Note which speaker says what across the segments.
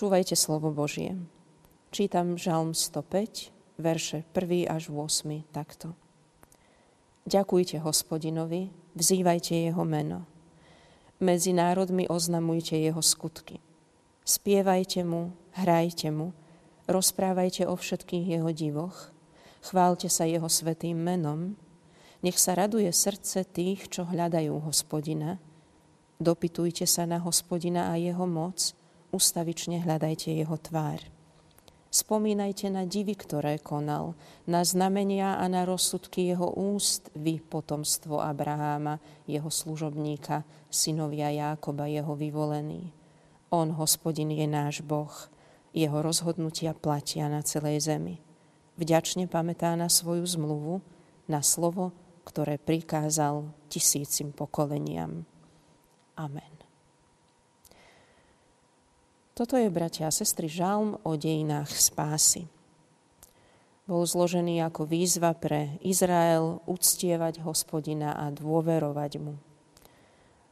Speaker 1: Počúvajte slovo Božie. Čítam Žalm 105, verše 1 až 8 takto. Ďakujte hospodinovi, vzývajte jeho meno. Medzi národmi oznamujte jeho skutky. Spievajte mu, hrajte mu, rozprávajte o všetkých jeho divoch, chválte sa jeho svetým menom, nech sa raduje srdce tých, čo hľadajú hospodina, dopytujte sa na hospodina a jeho moc, ustavične hľadajte jeho tvár. Spomínajte na divy, ktoré konal, na znamenia a na rozsudky jeho úst, vy potomstvo Abraháma, jeho služobníka, synovia Jákoba, jeho vyvolený. On, hospodin, je náš Boh, jeho rozhodnutia platia na celej zemi. Vďačne pamätá na svoju zmluvu, na slovo, ktoré prikázal tisícim pokoleniam. Amen. Toto je, bratia a sestry, žalm o dejinách spásy. Bol zložený ako výzva pre Izrael uctievať hospodina a dôverovať mu.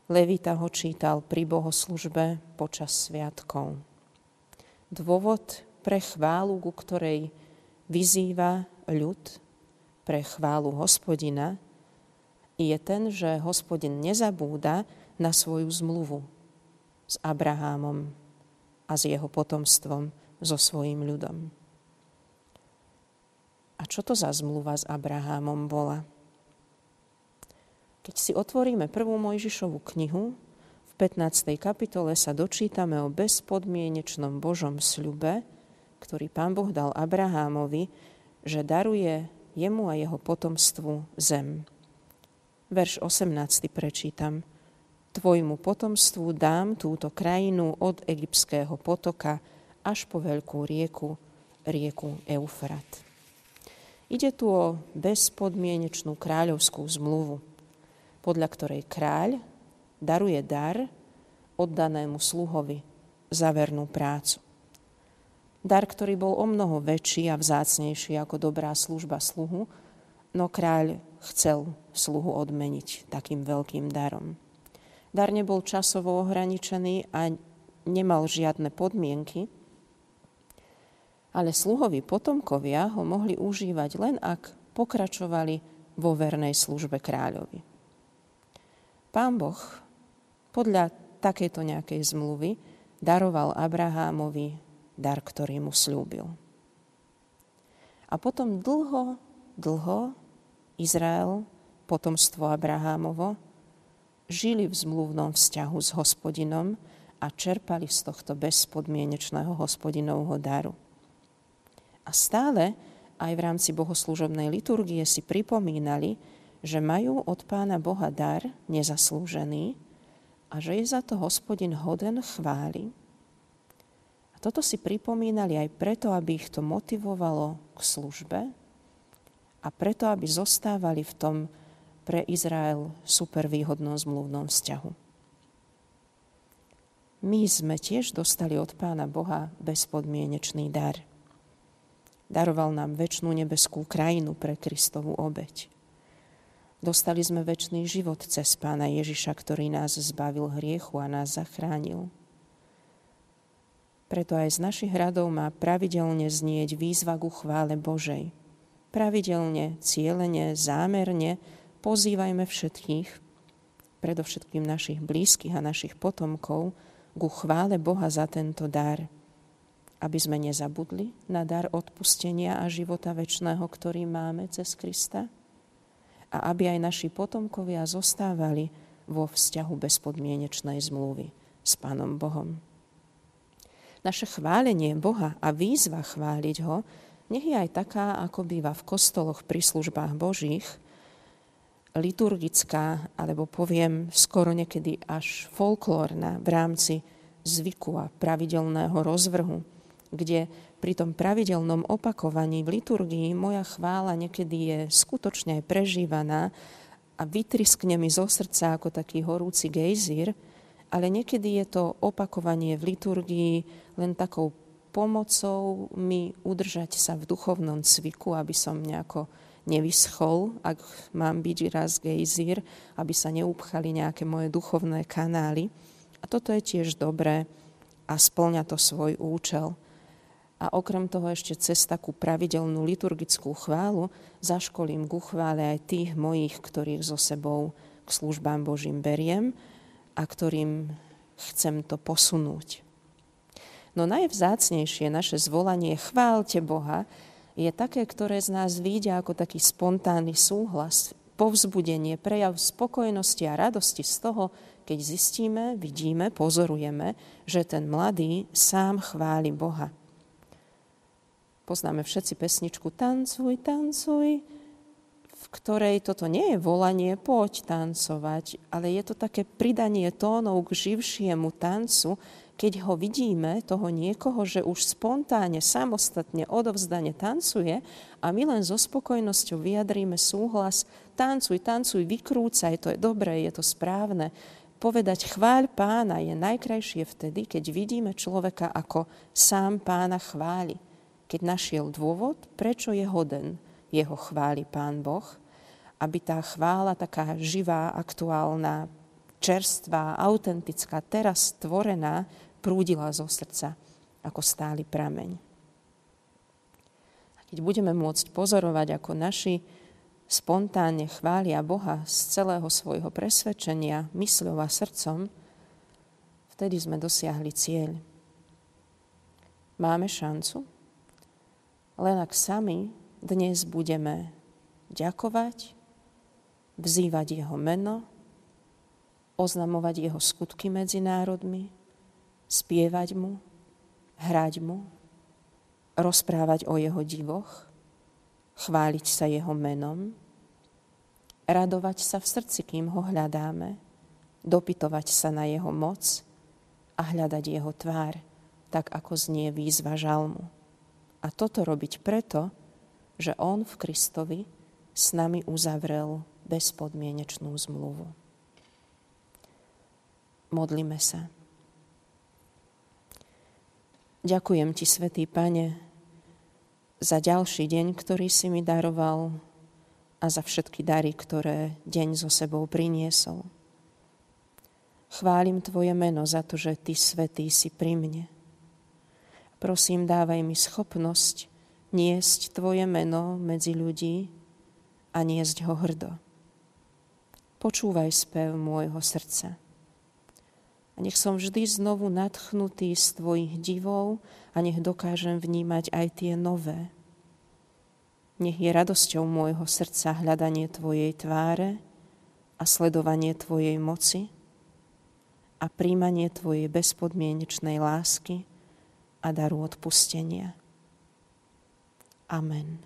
Speaker 1: Levita ho čítal pri bohoslužbe počas sviatkov. Dôvod pre chválu, ku ktorej vyzýva ľud, pre chválu hospodina, je ten, že hospodin nezabúda na svoju zmluvu s Abrahámom, a s jeho potomstvom, so svojím ľudom. A čo to za zmluva s Abrahámom bola? Keď si otvoríme prvú Mojžišovú knihu, v 15. kapitole sa dočítame o bezpodmienečnom Božom sľube, ktorý pán Boh dal Abrahámovi, že daruje jemu a jeho potomstvu zem. Verš 18. prečítam tvojmu potomstvu dám túto krajinu od egyptského potoka až po veľkú rieku, rieku Eufrat. Ide tu o bezpodmienečnú kráľovskú zmluvu, podľa ktorej kráľ daruje dar oddanému sluhovi za vernú prácu. Dar, ktorý bol o mnoho väčší a vzácnejší ako dobrá služba sluhu, no kráľ chcel sluhu odmeniť takým veľkým darom. Dar nebol časovo ohraničený a nemal žiadne podmienky, ale sluhovi potomkovia ho mohli užívať len ak pokračovali vo vernej službe kráľovi. Pán Boh podľa takejto nejakej zmluvy daroval Abrahámovi dar, ktorý mu slúbil. A potom dlho, dlho Izrael, potomstvo Abrahámovo, žili v zmluvnom vzťahu s hospodinom a čerpali z tohto bezpodmienečného hospodinovho daru. A stále aj v rámci bohoslúžobnej liturgie si pripomínali, že majú od pána Boha dar nezaslúžený a že je za to hospodin hoden chváli. A toto si pripomínali aj preto, aby ich to motivovalo k službe a preto, aby zostávali v tom pre Izrael supervýhodnom zmluvnom vzťahu. My sme tiež dostali od Pána Boha bezpodmienečný dar. Daroval nám väčšnú nebeskú krajinu pre Kristovú obeď. Dostali sme väčší život cez Pána Ježiša, ktorý nás zbavil hriechu a nás zachránil. Preto aj z našich radov má pravidelne znieť výzva ku chvále Božej. Pravidelne, cieľene, zámerne, pozývajme všetkých, predovšetkým našich blízkych a našich potomkov, ku chvále Boha za tento dar, aby sme nezabudli na dar odpustenia a života väčšného, ktorý máme cez Krista a aby aj naši potomkovia zostávali vo vzťahu bezpodmienečnej zmluvy s Pánom Bohom. Naše chválenie Boha a výzva chváliť Ho nech je aj taká, ako býva v kostoloch pri službách Božích, liturgická, alebo poviem skoro niekedy až folklórna v rámci zvyku a pravidelného rozvrhu, kde pri tom pravidelnom opakovaní v liturgii moja chvála niekedy je skutočne aj prežívaná a vytriskne mi zo srdca ako taký horúci gejzír, ale niekedy je to opakovanie v liturgii len takou pomocou mi udržať sa v duchovnom cviku, aby som nejako nevyschol, ak mám byť raz gejzír, aby sa neupchali nejaké moje duchovné kanály. A toto je tiež dobré a splňa to svoj účel. A okrem toho ešte cez takú pravidelnú liturgickú chválu zaškolím ku chvále aj tých mojich, ktorých so sebou k službám Božím beriem a ktorým chcem to posunúť. No najvzácnejšie naše zvolanie chválte Boha je také, ktoré z nás vidia ako taký spontánny súhlas, povzbudenie, prejav spokojnosti a radosti z toho, keď zistíme, vidíme, pozorujeme, že ten mladý sám chváli Boha. Poznáme všetci pesničku Tancuj, tancuj, v ktorej toto nie je volanie poď tancovať, ale je to také pridanie tónov k živšiemu tancu, keď ho vidíme, toho niekoho, že už spontánne, samostatne, odovzdane tancuje a my len so spokojnosťou vyjadríme súhlas, tancuj, tancuj, vykrúcaj, to je dobré, je to správne. Povedať chváľ pána je najkrajšie vtedy, keď vidíme človeka, ako sám pána chváli. Keď našiel dôvod, prečo je hoden jeho chváli pán Boh, aby tá chvála taká živá, aktuálna, čerstvá, autentická, teraz stvorená, prúdila zo srdca ako stály prameň. A keď budeme môcť pozorovať, ako naši spontánne chvália Boha z celého svojho presvedčenia, mysľou a srdcom, vtedy sme dosiahli cieľ. Máme šancu, len ak sami dnes budeme ďakovať, vzývať Jeho meno, oznamovať Jeho skutky medzi národmi, spievať mu, hrať mu, rozprávať o jeho divoch, chváliť sa jeho menom, radovať sa v srdci, kým ho hľadáme, dopytovať sa na jeho moc a hľadať jeho tvár, tak ako znie výzva žalmu. A toto robiť preto, že on v Kristovi s nami uzavrel bezpodmienečnú zmluvu. Modlíme sa. Ďakujem ti, Svetý Pane, za ďalší deň, ktorý si mi daroval a za všetky dary, ktoré deň so sebou priniesol. Chválim Tvoje meno za to, že Ty, Svetý, si pri mne. Prosím, dávaj mi schopnosť niesť Tvoje meno medzi ľudí a niesť ho hrdo. Počúvaj spev môjho srdca. A nech som vždy znovu nadchnutý z Tvojich divov a nech dokážem vnímať aj tie nové. Nech je radosťou môjho srdca hľadanie Tvojej tváre a sledovanie Tvojej moci a príjmanie Tvojej bezpodmienečnej lásky a daru odpustenia. Amen.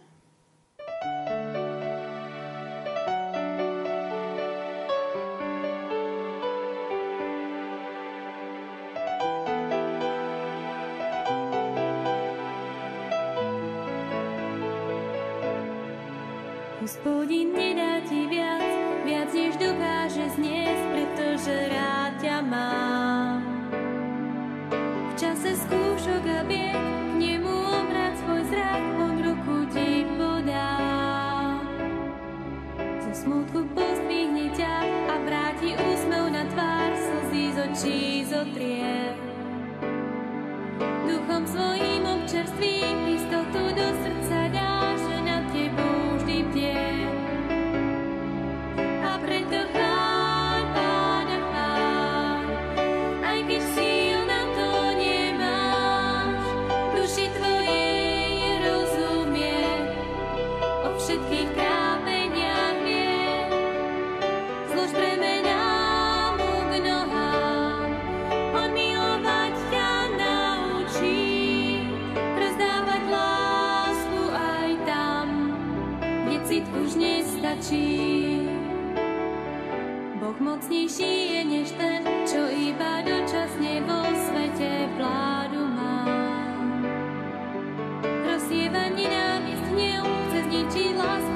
Speaker 2: Сева не рядом, с ним, с ним чила,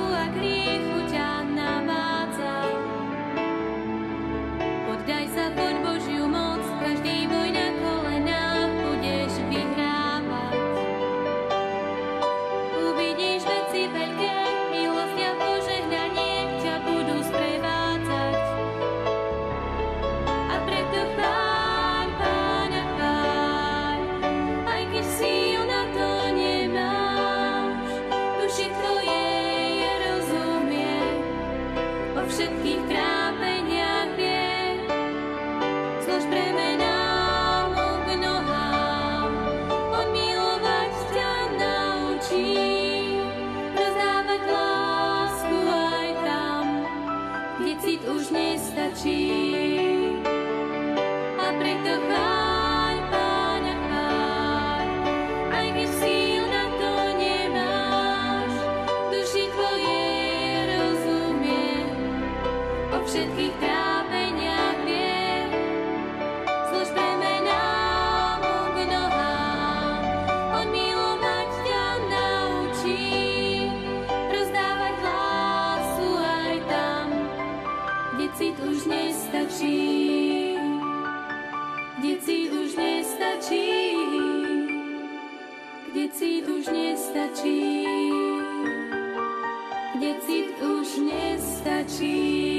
Speaker 2: všetkých trápeniach vie. Službe menám k nohám, on milovať ťa naučí. Rozdávať lásu aj tam, kde už nestačí. Kde už nestačí. Kde už nestačí. Kde cit už nestačí.